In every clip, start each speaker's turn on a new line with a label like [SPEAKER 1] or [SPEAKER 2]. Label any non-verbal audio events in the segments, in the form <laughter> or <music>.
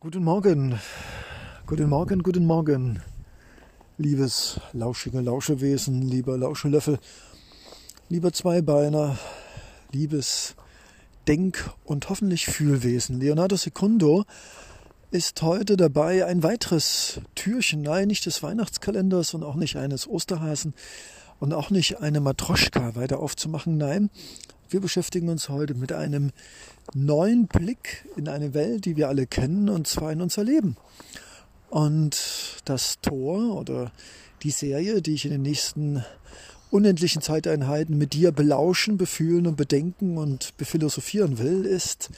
[SPEAKER 1] Guten Morgen, guten Morgen, guten Morgen, liebes lauschige Lauschewesen, lieber Lauschelöffel, lieber Zweibeiner, liebes Denk- und hoffentlich Fühlwesen. Leonardo Secundo ist heute dabei, ein weiteres Türchen, nein, nicht des Weihnachtskalenders und auch nicht eines Osterhasen und auch nicht eine Matroschka weiter aufzumachen. Nein, wir beschäftigen uns heute mit einem neuen Blick in eine Welt, die wir alle kennen, und zwar in unser Leben. Und das Tor oder die Serie, die ich in den nächsten unendlichen Zeiteinheiten mit dir belauschen, befühlen und bedenken und bephilosophieren will, ist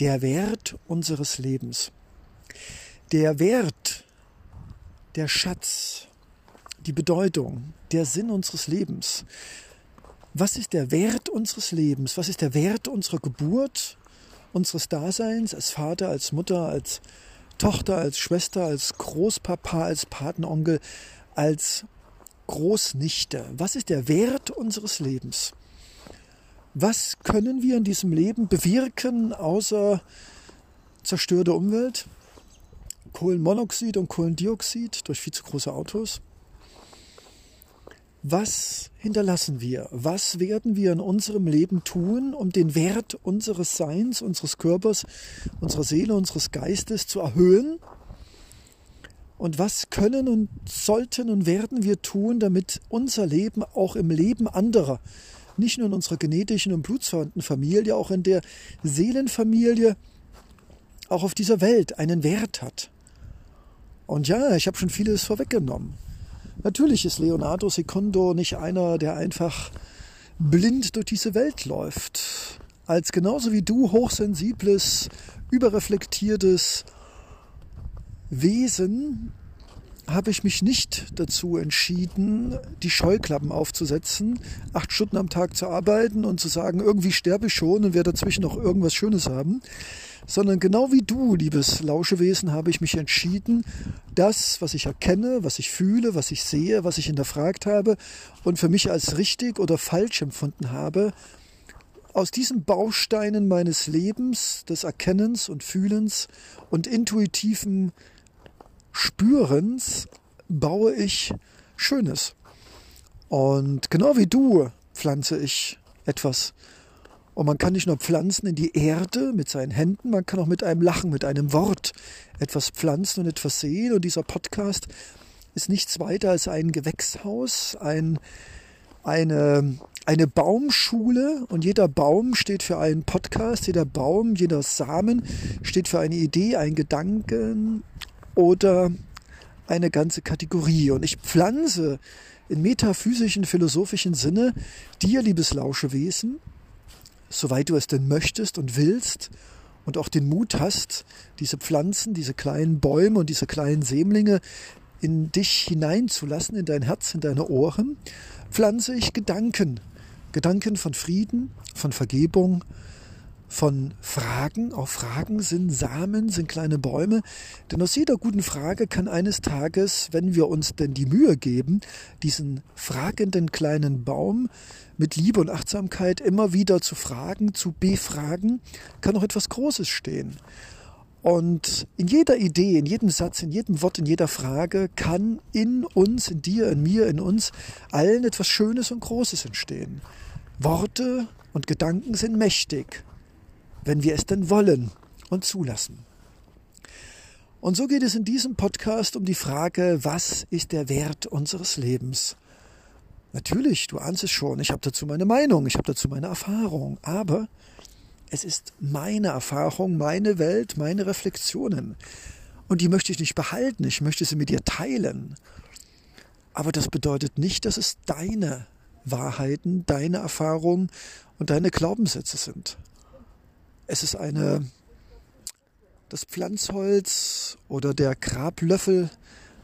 [SPEAKER 1] der Wert unseres Lebens. Der Wert, der Schatz, die Bedeutung, der Sinn unseres Lebens was ist der Wert unseres Lebens? Was ist der Wert unserer Geburt, unseres Daseins als Vater, als Mutter, als Tochter, als Schwester, als Großpapa, als Patenonkel, als Großnichte? Was ist der Wert unseres Lebens? Was können wir in diesem Leben bewirken, außer zerstörte Umwelt, Kohlenmonoxid und Kohlendioxid durch viel zu große Autos? Was hinterlassen wir? Was werden wir in unserem Leben tun, um den Wert unseres Seins, unseres Körpers, unserer Seele, unseres Geistes zu erhöhen? Und was können und sollten und werden wir tun, damit unser Leben auch im Leben anderer, nicht nur in unserer genetischen und blutsverwandten Familie, auch in der Seelenfamilie, auch auf dieser Welt einen Wert hat? Und ja, ich habe schon vieles vorweggenommen. Natürlich ist Leonardo Secondo nicht einer, der einfach blind durch diese Welt läuft. Als genauso wie du hochsensibles, überreflektiertes Wesen habe ich mich nicht dazu entschieden, die Scheuklappen aufzusetzen, acht Stunden am Tag zu arbeiten und zu sagen, irgendwie sterbe ich schon und werde dazwischen noch irgendwas Schönes haben, sondern genau wie du, liebes Lauschewesen, habe ich mich entschieden, das, was ich erkenne, was ich fühle, was ich sehe, was ich hinterfragt habe und für mich als richtig oder falsch empfunden habe, aus diesen Bausteinen meines Lebens, des Erkennens und Fühlens und intuitiven Spürens baue ich Schönes. Und genau wie du pflanze ich etwas und man kann nicht nur pflanzen in die Erde mit seinen Händen, man kann auch mit einem Lachen, mit einem Wort etwas pflanzen und etwas sehen. Und dieser Podcast ist nichts weiter als ein Gewächshaus, ein, eine, eine Baumschule. Und jeder Baum steht für einen Podcast, jeder Baum, jeder Samen steht für eine Idee, ein Gedanken oder eine ganze Kategorie. Und ich pflanze in metaphysischen, philosophischen Sinne dir, liebes Lauschewesen, soweit du es denn möchtest und willst und auch den Mut hast, diese Pflanzen, diese kleinen Bäume und diese kleinen Sämlinge in dich hineinzulassen, in dein Herz, in deine Ohren, pflanze ich Gedanken. Gedanken von Frieden, von Vergebung, von Fragen. Auch Fragen sind Samen, sind kleine Bäume. Denn aus jeder guten Frage kann eines Tages, wenn wir uns denn die Mühe geben, diesen fragenden kleinen Baum mit Liebe und Achtsamkeit immer wieder zu fragen, zu befragen, kann auch etwas Großes stehen. Und in jeder Idee, in jedem Satz, in jedem Wort, in jeder Frage kann in uns, in dir, in mir, in uns allen etwas Schönes und Großes entstehen. Worte und Gedanken sind mächtig wenn wir es denn wollen und zulassen. Und so geht es in diesem Podcast um die Frage, was ist der Wert unseres Lebens? Natürlich, du ahnst es schon, ich habe dazu meine Meinung, ich habe dazu meine Erfahrung, aber es ist meine Erfahrung, meine Welt, meine Reflexionen. Und die möchte ich nicht behalten, ich möchte sie mit dir teilen. Aber das bedeutet nicht, dass es deine Wahrheiten, deine Erfahrungen und deine Glaubenssätze sind. Es ist eine, das Pflanzholz oder der Grablöffel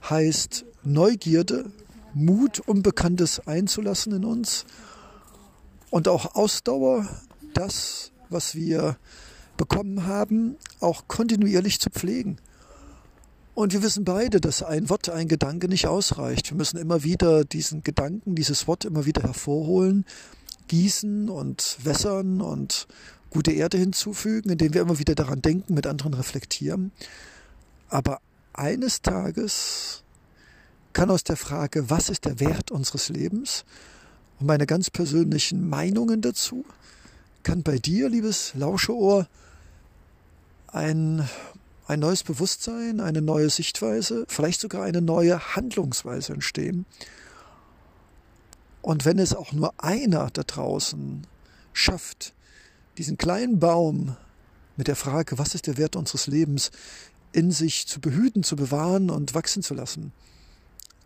[SPEAKER 1] heißt Neugierde, Mut, Unbekanntes einzulassen in uns und auch Ausdauer, das, was wir bekommen haben, auch kontinuierlich zu pflegen. Und wir wissen beide, dass ein Wort, ein Gedanke nicht ausreicht. Wir müssen immer wieder diesen Gedanken, dieses Wort immer wieder hervorholen, gießen und wässern und gute Erde hinzufügen, indem wir immer wieder daran denken, mit anderen reflektieren. Aber eines Tages kann aus der Frage, was ist der Wert unseres Lebens und meine ganz persönlichen Meinungen dazu, kann bei dir, liebes Lauscheohr, ein, ein neues Bewusstsein, eine neue Sichtweise, vielleicht sogar eine neue Handlungsweise entstehen. Und wenn es auch nur einer da draußen schafft, diesen kleinen Baum mit der Frage, was ist der Wert unseres Lebens, in sich zu behüten, zu bewahren und wachsen zu lassen,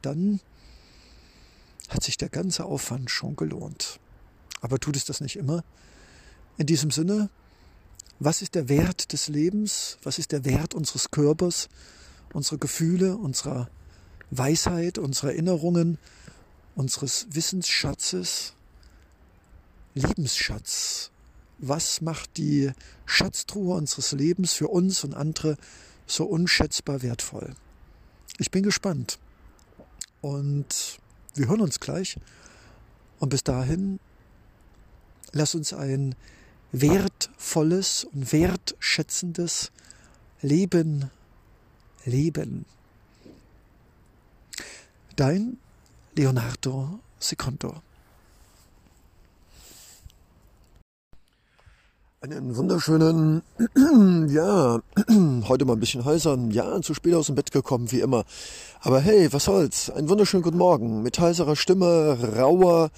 [SPEAKER 1] dann hat sich der ganze Aufwand schon gelohnt. Aber tut es das nicht immer? In diesem Sinne, was ist der Wert des Lebens? Was ist der Wert unseres Körpers, unserer Gefühle, unserer Weisheit, unserer Erinnerungen, unseres Wissensschatzes? Lebensschatz. Was macht die Schatztruhe unseres Lebens für uns und andere so unschätzbar wertvoll? Ich bin gespannt. Und wir hören uns gleich. Und bis dahin, lass uns ein wertvolles und wertschätzendes Leben leben. Dein Leonardo Secondo.
[SPEAKER 2] Einen wunderschönen, <clears throat> ja, <clears throat> heute mal ein bisschen heiser, ja, zu spät aus dem Bett gekommen, wie immer. Aber hey, was soll's? Einen wunderschönen guten Morgen mit heiserer Stimme, rauer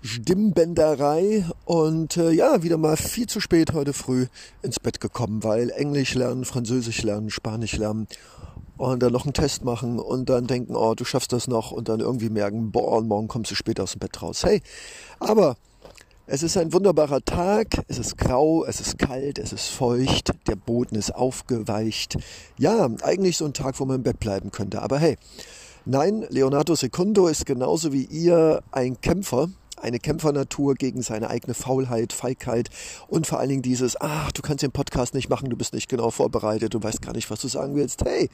[SPEAKER 2] Stimmbänderei und äh, ja, wieder mal viel zu spät heute früh ins Bett gekommen, weil Englisch lernen, Französisch lernen, Spanisch lernen und dann noch einen Test machen und dann denken, oh, du schaffst das noch und dann irgendwie merken, boah, morgen kommst du spät aus dem Bett raus. Hey, aber es ist ein wunderbarer Tag, es ist grau, es ist kalt, es ist feucht, der Boden ist aufgeweicht. Ja, eigentlich so ein Tag, wo man im Bett bleiben könnte. Aber hey, nein, Leonardo Secundo ist genauso wie ihr ein Kämpfer, eine Kämpfernatur gegen seine eigene Faulheit, Feigheit und vor allen Dingen dieses, ach, du kannst den Podcast nicht machen, du bist nicht genau vorbereitet, du weißt gar nicht, was du sagen willst. Hey,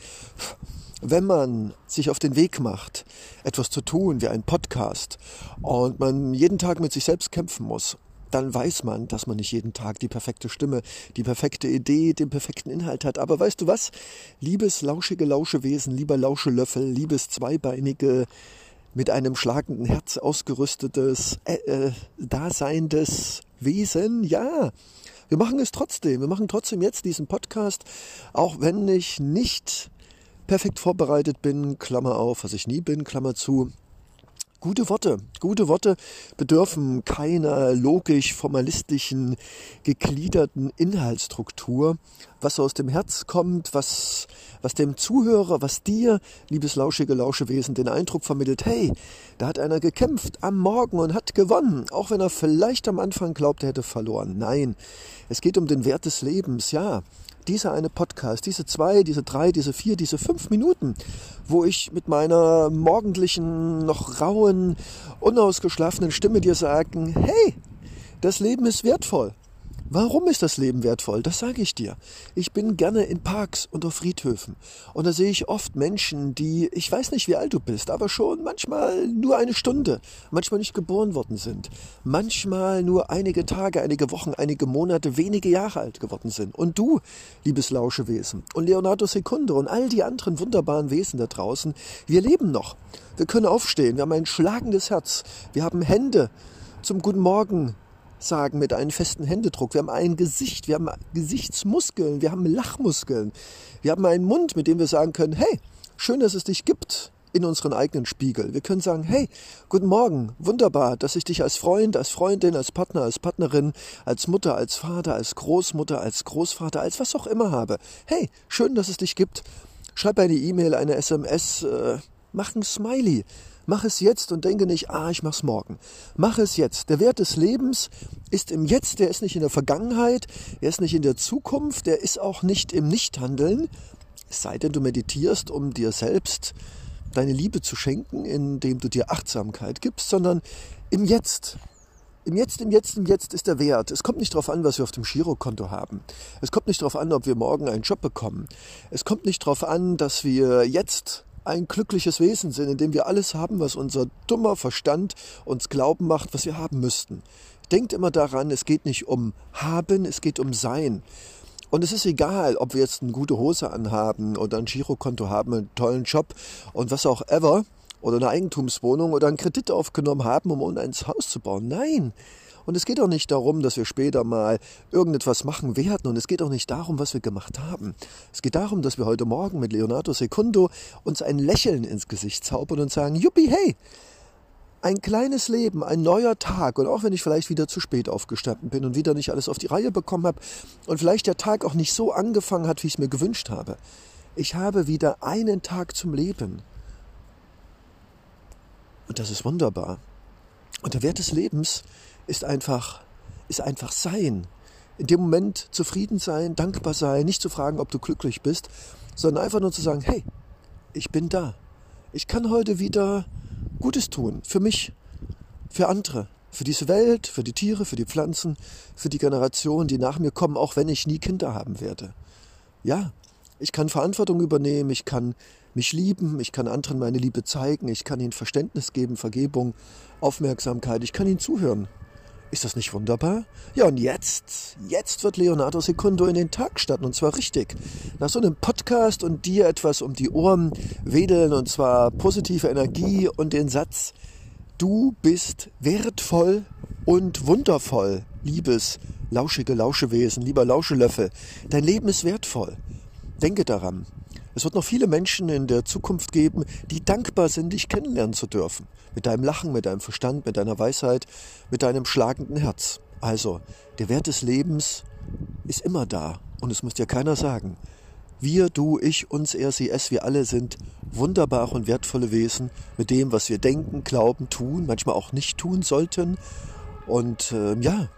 [SPEAKER 2] wenn man sich auf den Weg macht, etwas zu tun wie ein Podcast und man jeden Tag mit sich selbst kämpfen muss, dann weiß man, dass man nicht jeden Tag die perfekte Stimme, die perfekte Idee, den perfekten Inhalt hat. Aber weißt du was? Liebes lauschige Lauschewesen, lieber Lauschelöffel, liebes zweibeinige, mit einem schlagenden Herz ausgerüstetes, äh, äh, daseindes Wesen, ja. Wir machen es trotzdem. Wir machen trotzdem jetzt diesen Podcast, auch wenn ich nicht perfekt vorbereitet bin, Klammer auf, was ich nie bin, Klammer zu. Gute Worte, gute Worte bedürfen keiner logisch formalistischen, gegliederten Inhaltsstruktur. Was aus dem Herz kommt, was, was dem Zuhörer, was dir, liebes lauschige Lauschewesen, den Eindruck vermittelt, hey, da hat einer gekämpft am Morgen und hat gewonnen, auch wenn er vielleicht am Anfang glaubt, er hätte verloren. Nein, es geht um den Wert des Lebens, ja dieser eine Podcast, diese zwei, diese drei, diese vier, diese fünf Minuten, wo ich mit meiner morgendlichen, noch rauen, unausgeschlafenen Stimme dir sagen, hey, das Leben ist wertvoll. Warum ist das Leben wertvoll? Das sage ich dir. Ich bin gerne in Parks und auf Friedhöfen. Und da sehe ich oft Menschen, die, ich weiß nicht, wie alt du bist, aber schon manchmal nur eine Stunde, manchmal nicht geboren worden sind, manchmal nur einige Tage, einige Wochen, einige Monate, wenige Jahre alt geworden sind. Und du, liebes Lauschewesen, und Leonardo Secundo und all die anderen wunderbaren Wesen da draußen, wir leben noch. Wir können aufstehen, wir haben ein schlagendes Herz, wir haben Hände zum Guten Morgen sagen mit einem festen Händedruck. Wir haben ein Gesicht, wir haben Gesichtsmuskeln, wir haben Lachmuskeln. Wir haben einen Mund, mit dem wir sagen können, hey, schön, dass es dich gibt in unseren eigenen Spiegel. Wir können sagen, hey, guten Morgen, wunderbar, dass ich dich als Freund, als Freundin, als Partner, als Partnerin, als Mutter, als Vater, als Großmutter, als Großvater, als was auch immer habe. Hey, schön, dass es dich gibt. Schreib eine E-Mail, eine SMS, äh, mach ein Smiley. Mach es jetzt und denke nicht, ah, ich mach's morgen. Mach es jetzt. Der Wert des Lebens ist im Jetzt, der ist nicht in der Vergangenheit, er ist nicht in der Zukunft, der ist auch nicht im Nichthandeln. Es sei denn, du meditierst, um dir selbst deine Liebe zu schenken, indem du dir Achtsamkeit gibst, sondern im Jetzt. Im Jetzt, im Jetzt, im Jetzt ist der Wert. Es kommt nicht darauf an, was wir auf dem Girokonto haben. Es kommt nicht darauf an, ob wir morgen einen Job bekommen. Es kommt nicht darauf an, dass wir jetzt ein glückliches Wesen sind, in dem wir alles haben, was unser dummer Verstand uns glauben macht, was wir haben müssten. Denkt immer daran, es geht nicht um haben, es geht um sein. Und es ist egal, ob wir jetzt eine gute Hose anhaben oder ein Girokonto haben, einen tollen Job und was auch ever oder eine Eigentumswohnung oder einen Kredit aufgenommen haben, um uns ein Haus zu bauen. Nein, und es geht auch nicht darum, dass wir später mal irgendetwas machen werden. Und es geht auch nicht darum, was wir gemacht haben. Es geht darum, dass wir heute Morgen mit Leonardo Secundo uns ein Lächeln ins Gesicht zaubern und sagen, Juppie, hey, ein kleines Leben, ein neuer Tag. Und auch wenn ich vielleicht wieder zu spät aufgestanden bin und wieder nicht alles auf die Reihe bekommen habe und vielleicht der Tag auch nicht so angefangen hat, wie ich es mir gewünscht habe. Ich habe wieder einen Tag zum Leben. Und das ist wunderbar. Und der Wert des Lebens ist einfach, ist einfach sein. In dem Moment zufrieden sein, dankbar sein, nicht zu fragen, ob du glücklich bist, sondern einfach nur zu sagen, hey, ich bin da. Ich kann heute wieder Gutes tun. Für mich, für andere, für diese Welt, für die Tiere, für die Pflanzen, für die Generationen, die nach mir kommen, auch wenn ich nie Kinder haben werde. Ja, ich kann Verantwortung übernehmen, ich kann mich lieben, ich kann anderen meine Liebe zeigen, ich kann ihnen Verständnis geben, Vergebung, Aufmerksamkeit, ich kann ihnen zuhören. Ist das nicht wunderbar? Ja, und jetzt, jetzt wird Leonardo Secundo in den Tag starten und zwar richtig. Nach so einem Podcast und dir etwas um die Ohren wedeln und zwar positive Energie und den Satz, du bist wertvoll und wundervoll, liebes, lauschige Lauschewesen, lieber Lauschelöffel. Dein Leben ist wertvoll. Denke daran. Es wird noch viele Menschen in der Zukunft geben, die dankbar sind, dich kennenlernen zu dürfen. Mit deinem Lachen, mit deinem Verstand, mit deiner Weisheit, mit deinem schlagenden Herz. Also, der Wert des Lebens ist immer da und es muss dir keiner sagen. Wir, du, ich, uns, er, sie, es, wir alle sind wunderbare und wertvolle Wesen mit dem, was wir denken, glauben, tun, manchmal auch nicht tun sollten. Und äh, ja,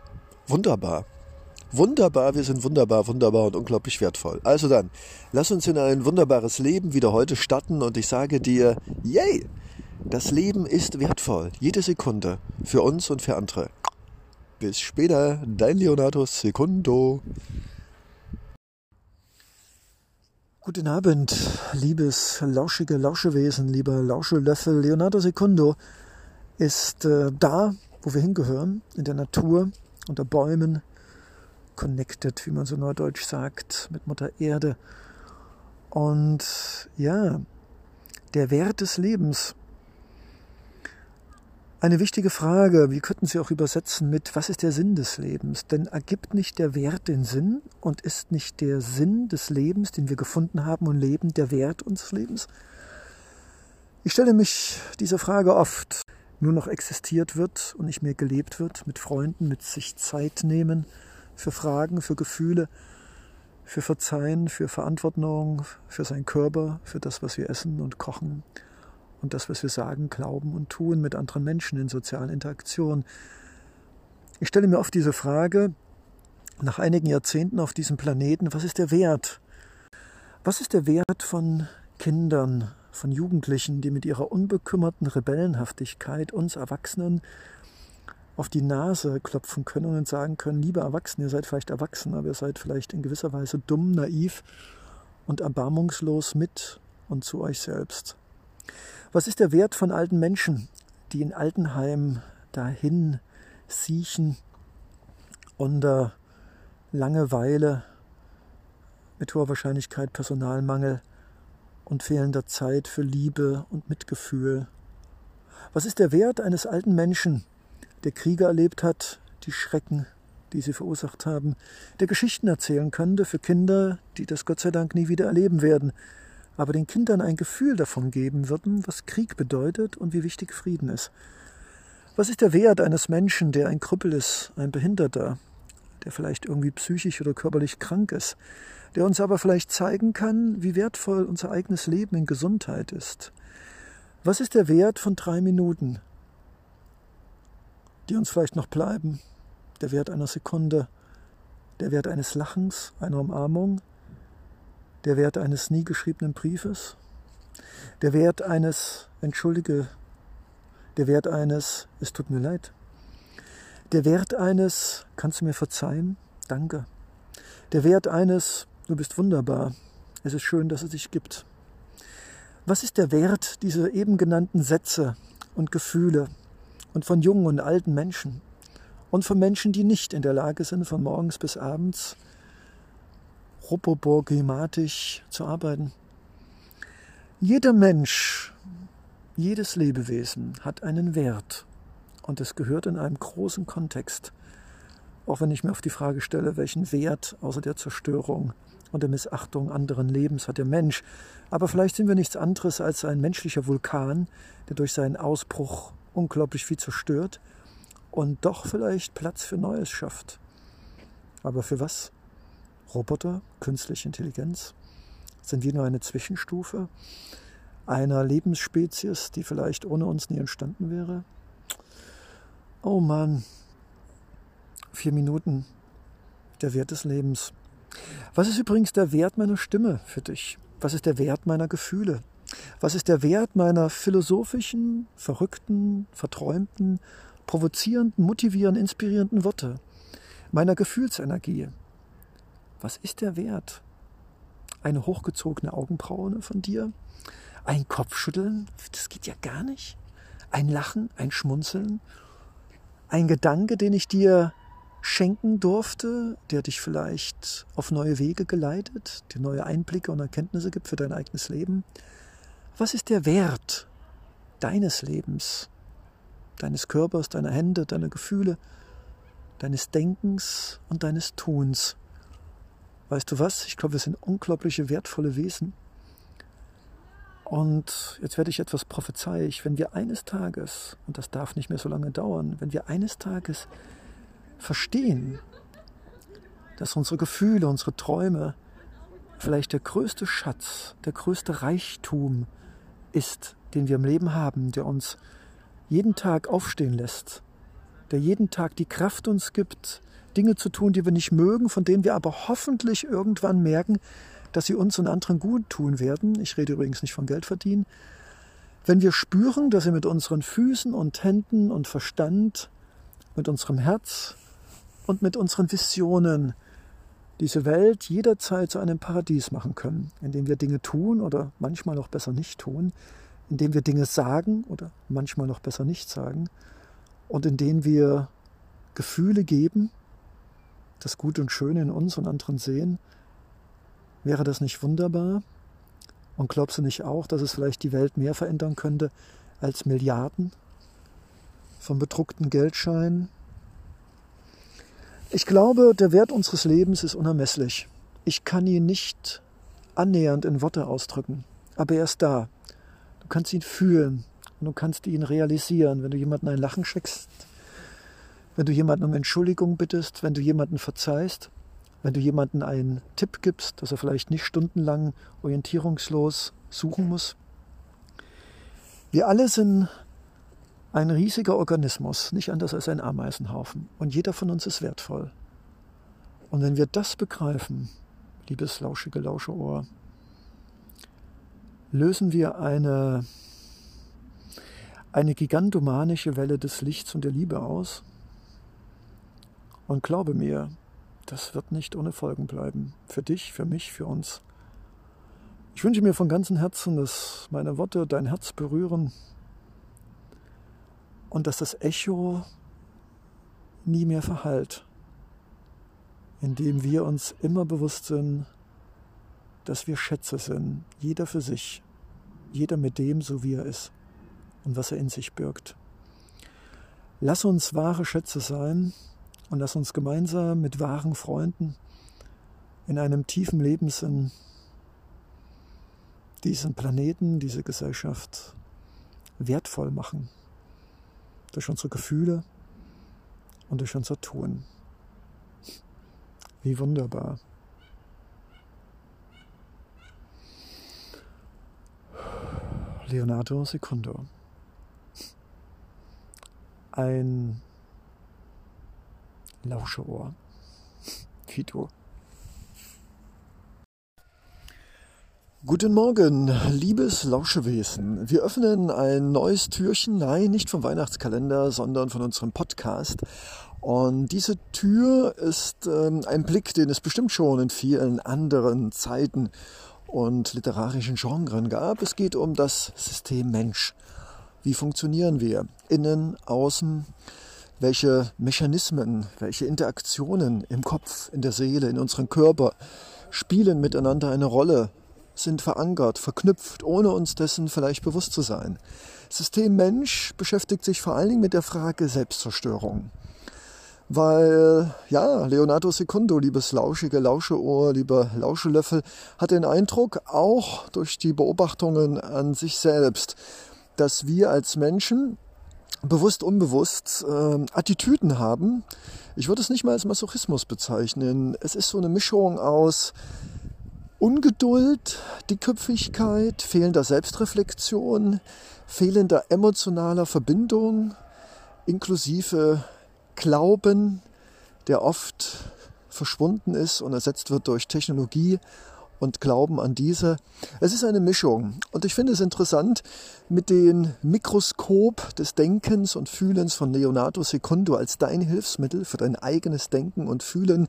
[SPEAKER 2] wunderbar. Wunderbar, wir sind wunderbar, wunderbar und unglaublich wertvoll. Also dann, lass uns in ein wunderbares Leben wieder heute starten und ich sage dir, yay! Das Leben ist wertvoll, jede Sekunde, für uns und für andere. Bis später, dein Leonardo Secundo.
[SPEAKER 1] Guten Abend, liebes lauschige Lauschewesen, lieber Lauschelöffel. Leonardo Secundo ist äh, da, wo wir hingehören, in der Natur, unter Bäumen, connected, wie man so neudeutsch sagt, mit Mutter Erde. Und ja, der Wert des Lebens. Eine wichtige Frage, wie könnten Sie auch übersetzen mit, was ist der Sinn des Lebens? Denn ergibt nicht der Wert den Sinn und ist nicht der Sinn des Lebens, den wir gefunden haben und leben, der Wert unseres Lebens? Ich stelle mich dieser Frage oft. Nur noch existiert wird und nicht mehr gelebt wird, mit Freunden, mit sich Zeit nehmen, für Fragen, für Gefühle, für Verzeihen, für Verantwortung, für seinen Körper, für das, was wir essen und kochen und das, was wir sagen, glauben und tun mit anderen Menschen in sozialen Interaktionen. Ich stelle mir oft diese Frage, nach einigen Jahrzehnten auf diesem Planeten, was ist der Wert? Was ist der Wert von Kindern, von Jugendlichen, die mit ihrer unbekümmerten Rebellenhaftigkeit uns Erwachsenen auf die Nase klopfen können und sagen können, liebe Erwachsene, ihr seid vielleicht erwachsen, aber ihr seid vielleicht in gewisser Weise dumm, naiv und erbarmungslos mit und zu euch selbst. Was ist der Wert von alten Menschen, die in Altenheim dahin siechen unter Langeweile, mit hoher Wahrscheinlichkeit Personalmangel und fehlender Zeit für Liebe und Mitgefühl? Was ist der Wert eines alten Menschen, der Kriege erlebt hat, die Schrecken, die sie verursacht haben, der Geschichten erzählen könnte für Kinder, die das Gott sei Dank nie wieder erleben werden, aber den Kindern ein Gefühl davon geben würden, was Krieg bedeutet und wie wichtig Frieden ist. Was ist der Wert eines Menschen, der ein Krüppel ist, ein Behinderter, der vielleicht irgendwie psychisch oder körperlich krank ist, der uns aber vielleicht zeigen kann, wie wertvoll unser eigenes Leben in Gesundheit ist? Was ist der Wert von drei Minuten, die uns vielleicht noch bleiben. Der Wert einer Sekunde, der Wert eines Lachens, einer Umarmung, der Wert eines nie geschriebenen Briefes, der Wert eines Entschuldige, der Wert eines Es tut mir leid, der Wert eines Kannst du mir verzeihen? Danke. Der Wert eines Du bist wunderbar. Es ist schön, dass es dich gibt. Was ist der Wert dieser eben genannten Sätze und Gefühle, und von jungen und alten Menschen und von Menschen, die nicht in der Lage sind, von morgens bis abends roboborgimatisch zu arbeiten. Jeder Mensch, jedes Lebewesen hat einen Wert und es gehört in einem großen Kontext. Auch wenn ich mir auf die Frage stelle, welchen Wert außer der Zerstörung und der Missachtung anderen Lebens hat der Mensch. Aber vielleicht sind wir nichts anderes als ein menschlicher Vulkan, der durch seinen Ausbruch unglaublich viel zerstört und doch vielleicht Platz für Neues schafft. Aber für was? Roboter, künstliche Intelligenz? Sind wir nur eine Zwischenstufe einer Lebensspezies, die vielleicht ohne uns nie entstanden wäre? Oh Mann, vier Minuten, der Wert des Lebens. Was ist übrigens der Wert meiner Stimme für dich? Was ist der Wert meiner Gefühle? Was ist der Wert meiner philosophischen, verrückten, verträumten, provozierenden, motivierenden, inspirierenden Worte? Meiner Gefühlsenergie? Was ist der Wert? Eine hochgezogene Augenbraue von dir? Ein Kopfschütteln? Das geht ja gar nicht. Ein Lachen, ein Schmunzeln? Ein Gedanke, den ich dir schenken durfte, der dich vielleicht auf neue Wege geleitet, dir neue Einblicke und Erkenntnisse gibt für dein eigenes Leben? Was ist der Wert deines Lebens, deines Körpers, deiner Hände, deiner Gefühle, deines Denkens und deines Tuns? Weißt du was? Ich glaube, wir sind unglaubliche wertvolle Wesen. Und jetzt werde ich etwas prophezeiig. Wenn wir eines Tages, und das darf nicht mehr so lange dauern, wenn wir eines Tages verstehen, dass unsere Gefühle, unsere Träume vielleicht der größte Schatz, der größte Reichtum ist, den wir im Leben haben, der uns jeden Tag aufstehen lässt, der jeden Tag die Kraft uns gibt, Dinge zu tun, die wir nicht mögen, von denen wir aber hoffentlich irgendwann merken, dass sie uns und anderen gut tun werden. Ich rede übrigens nicht von Geld verdienen. Wenn wir spüren, dass wir mit unseren Füßen und Händen und Verstand, mit unserem Herz, und mit unseren Visionen diese Welt jederzeit zu einem Paradies machen können, indem wir Dinge tun oder manchmal noch besser nicht tun, indem wir Dinge sagen oder manchmal noch besser nicht sagen und indem wir Gefühle geben, das Gute und Schöne in uns und anderen sehen. Wäre das nicht wunderbar? Und glaubst du nicht auch, dass es vielleicht die Welt mehr verändern könnte als Milliarden von bedruckten Geldscheinen, ich glaube, der Wert unseres Lebens ist unermesslich. Ich kann ihn nicht annähernd in Worte ausdrücken, aber er ist da. Du kannst ihn fühlen und du kannst ihn realisieren, wenn du jemanden ein Lachen schickst, wenn du jemanden um Entschuldigung bittest, wenn du jemanden verzeihst, wenn du jemanden einen Tipp gibst, dass er vielleicht nicht stundenlang orientierungslos suchen muss. Wir alle sind ein riesiger Organismus, nicht anders als ein Ameisenhaufen. Und jeder von uns ist wertvoll. Und wenn wir das begreifen, liebes lauschige Lauscheohr, lösen wir eine, eine gigantomanische Welle des Lichts und der Liebe aus. Und glaube mir, das wird nicht ohne Folgen bleiben. Für dich, für mich, für uns. Ich wünsche mir von ganzem Herzen, dass meine Worte dein Herz berühren und dass das Echo nie mehr verhallt, indem wir uns immer bewusst sind, dass wir Schätze sind, jeder für sich, jeder mit dem, so wie er ist und was er in sich birgt. Lass uns wahre Schätze sein und lass uns gemeinsam mit wahren Freunden in einem tiefen Lebenssinn diesen Planeten, diese Gesellschaft wertvoll machen durch unsere Gefühle und durch unser Tun. Wie wunderbar. Leonardo Secundo. Ein Lauscheohr. Wie du. Guten Morgen, liebes Lauschewesen. Wir öffnen ein neues Türchen, nein, nicht vom Weihnachtskalender, sondern von unserem Podcast. Und diese Tür ist ähm, ein Blick, den es bestimmt schon in vielen anderen Zeiten und literarischen Genren gab. Es geht um das System Mensch. Wie funktionieren wir? Innen, außen? Welche Mechanismen, welche Interaktionen im Kopf, in der Seele, in unserem Körper spielen miteinander eine Rolle, sind verankert, verknüpft, ohne uns dessen vielleicht bewusst zu sein. System Mensch beschäftigt sich vor allen Dingen mit der Frage Selbstzerstörung. Weil, ja, Leonardo Secundo, liebes lauschige Lauscheohr, lieber Lauschelöffel, hat den Eindruck, auch durch die Beobachtungen an sich selbst, dass wir als Menschen bewusst, unbewusst äh, Attitüden haben. Ich würde es nicht mal als Masochismus bezeichnen. Es ist so eine Mischung aus Ungeduld, Dickköpfigkeit, fehlender Selbstreflexion, fehlender emotionaler Verbindung, inklusive Glauben, der oft verschwunden ist und ersetzt wird durch Technologie und Glauben an diese. Es ist eine Mischung. Und ich finde es interessant, mit dem Mikroskop des Denkens und Fühlens von Leonardo Secundo als dein Hilfsmittel für dein eigenes Denken und Fühlen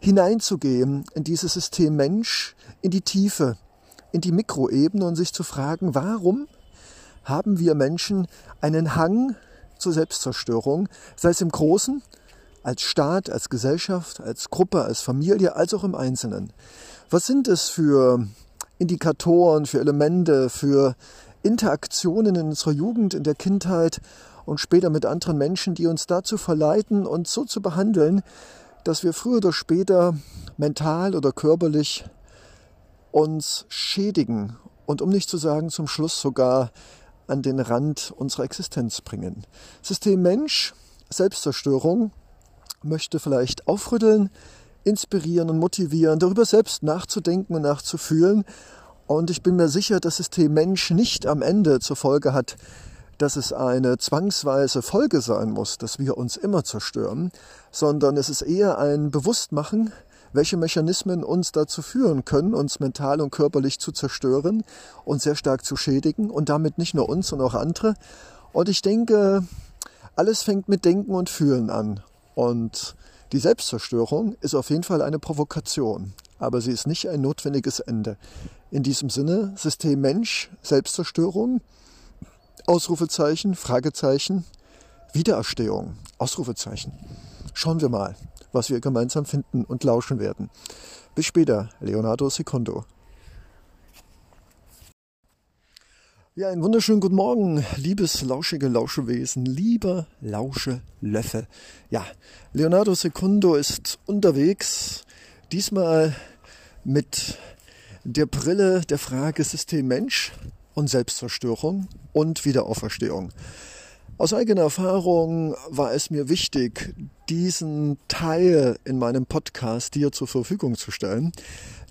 [SPEAKER 1] hineinzugehen in dieses System Mensch, in die Tiefe, in die Mikroebene und sich zu fragen, warum haben wir Menschen einen Hang zur Selbstzerstörung, sei es im Großen, als Staat, als Gesellschaft, als Gruppe, als Familie, als auch im Einzelnen. Was sind es für Indikatoren, für Elemente, für Interaktionen in unserer Jugend, in der Kindheit und später mit anderen Menschen, die uns dazu verleiten, uns so zu behandeln, dass wir früher oder später mental oder körperlich uns schädigen und um nicht zu sagen zum Schluss sogar an den Rand unserer Existenz bringen. System Mensch, Selbstzerstörung, möchte vielleicht aufrütteln, inspirieren und motivieren, darüber selbst nachzudenken und nachzufühlen. Und ich bin mir sicher, dass System Mensch nicht am Ende zur Folge hat, dass es eine zwangsweise Folge sein muss, dass wir uns immer zerstören, sondern es ist eher ein Bewusstmachen, welche Mechanismen uns dazu führen können, uns mental und körperlich zu zerstören und sehr stark zu schädigen und damit nicht nur uns, sondern auch andere. Und ich denke, alles fängt mit Denken und Fühlen an. Und die Selbstzerstörung ist auf jeden Fall eine Provokation, aber sie ist nicht ein notwendiges Ende. In diesem Sinne, System Mensch, Selbstzerstörung, Ausrufezeichen, Fragezeichen, Wiedererstehung, Ausrufezeichen. Schauen wir mal was wir gemeinsam finden und lauschen werden. Bis später, Leonardo Secondo. Ja, einen wunderschönen guten Morgen, liebes lauschige Lauschewesen, lieber Lauschelöffel. Ja, Leonardo Secundo ist unterwegs, diesmal mit der Brille der Frage System Mensch und Selbstzerstörung und Wiederauferstehung. Aus eigener Erfahrung war es mir wichtig, diesen Teil in meinem Podcast dir zur Verfügung zu stellen,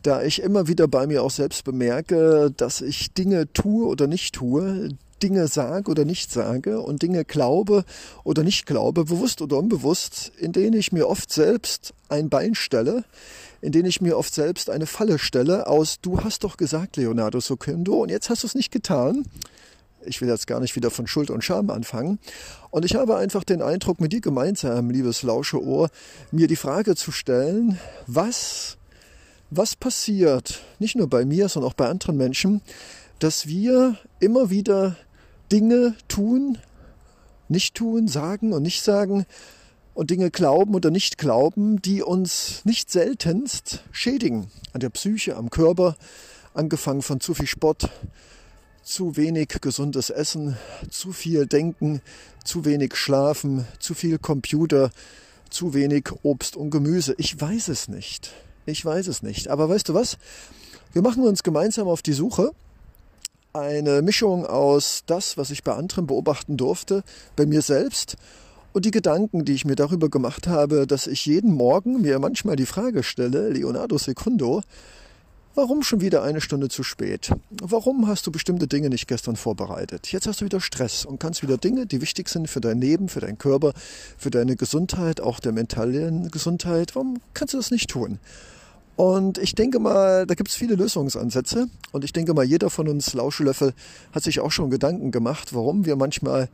[SPEAKER 1] da ich immer wieder bei mir auch selbst bemerke, dass ich Dinge tue oder nicht tue, Dinge sage oder nicht sage und Dinge glaube oder nicht glaube, bewusst oder unbewusst, in denen ich mir oft selbst ein Bein stelle, in denen ich mir oft selbst eine Falle stelle aus, du hast doch gesagt, Leonardo Sokindo, und jetzt hast du es nicht getan ich will jetzt gar nicht wieder von Schuld und Scham anfangen. Und ich habe einfach den Eindruck, mit dir gemeinsam, liebes Lauscheohr, mir die Frage zu stellen, was, was passiert, nicht nur bei mir, sondern auch bei anderen Menschen, dass wir immer wieder Dinge tun, nicht tun, sagen und nicht sagen und Dinge glauben oder nicht glauben, die uns nicht seltenst schädigen. An der Psyche, am Körper, angefangen von zu viel Sport, zu wenig gesundes Essen, zu viel Denken, zu wenig Schlafen, zu viel Computer, zu wenig Obst und Gemüse. Ich weiß es nicht. Ich weiß es nicht. Aber weißt du was? Wir machen uns gemeinsam auf die Suche. Eine Mischung aus das, was ich bei anderen beobachten durfte, bei mir selbst und die Gedanken, die ich mir darüber gemacht habe, dass ich jeden Morgen mir manchmal die Frage stelle, Leonardo Secundo, Warum schon wieder eine Stunde zu spät? Warum hast du bestimmte Dinge nicht gestern vorbereitet? Jetzt hast du wieder Stress und kannst wieder Dinge, die wichtig sind für dein Leben, für deinen Körper, für deine Gesundheit, auch der mentalen Gesundheit. Warum kannst du das nicht tun? Und ich denke mal, da gibt es viele Lösungsansätze. Und ich denke mal, jeder von uns Lauschelöffel hat sich auch schon Gedanken gemacht, warum wir manchmal,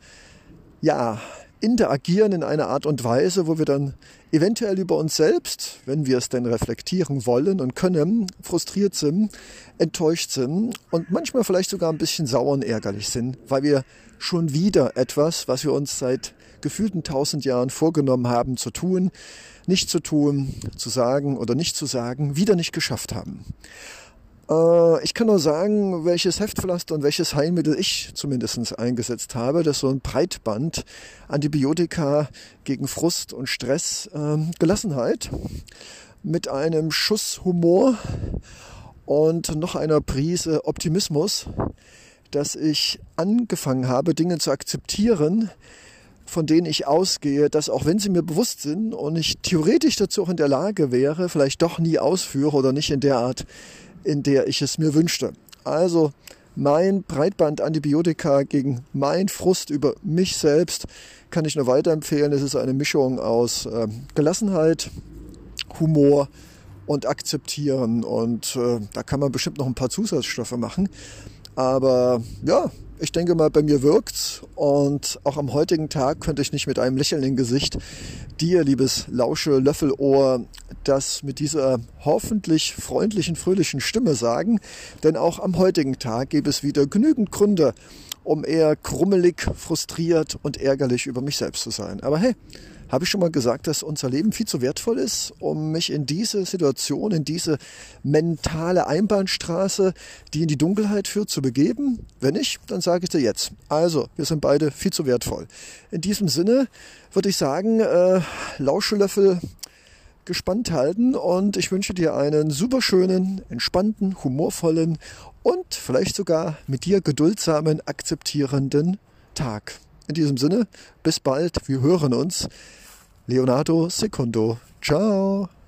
[SPEAKER 1] ja, interagieren in einer Art und Weise, wo wir dann eventuell über uns selbst, wenn wir es denn reflektieren wollen und können, frustriert sind, enttäuscht sind und manchmal vielleicht sogar ein bisschen sauer und ärgerlich sind, weil wir schon wieder etwas, was wir uns seit gefühlten tausend Jahren vorgenommen haben zu tun, nicht zu tun, zu sagen oder nicht zu sagen, wieder nicht geschafft haben. Äh, ich kann nur sagen, welches Heftpflaster und welches Heilmittel ich zumindest eingesetzt habe. Das so ein Breitband, Antibiotika gegen Frust und Stress, ähm, Gelassenheit mit einem Schuss Humor und noch einer Prise Optimismus, dass ich angefangen habe, Dinge zu akzeptieren, von denen ich ausgehe, dass auch wenn sie mir bewusst sind und ich theoretisch dazu auch in der Lage wäre, vielleicht doch nie ausführe oder nicht in der Art, in der ich es mir wünschte. Also mein Breitband-Antibiotika gegen mein Frust über mich selbst kann ich nur weiterempfehlen. Es ist eine Mischung aus äh, Gelassenheit, Humor und Akzeptieren. Und äh, da kann man bestimmt noch ein paar Zusatzstoffe machen. Aber ja, ich denke mal, bei mir wirkt's. Und auch am heutigen Tag könnte ich nicht mit einem Lächeln im Gesicht dir, liebes Lausche Löffelohr, das mit dieser hoffentlich freundlichen, fröhlichen Stimme sagen. Denn auch am heutigen Tag gibt es wieder genügend Gründe, um eher krummelig, frustriert und ärgerlich über mich selbst zu sein. Aber hey, habe ich schon mal gesagt, dass unser Leben viel zu wertvoll ist, um mich in diese Situation, in diese mentale Einbahnstraße, die in die Dunkelheit führt, zu begeben? Wenn nicht, dann sage ich dir jetzt. Also, wir sind beide viel zu wertvoll. In diesem Sinne würde ich sagen, äh, Lauschelöffel gespannt halten und ich wünsche dir einen super schönen, entspannten, humorvollen und vielleicht sogar mit dir geduldsamen, akzeptierenden Tag. In diesem Sinne, bis bald, wir hören uns. Leonardo Secondo. Ciao.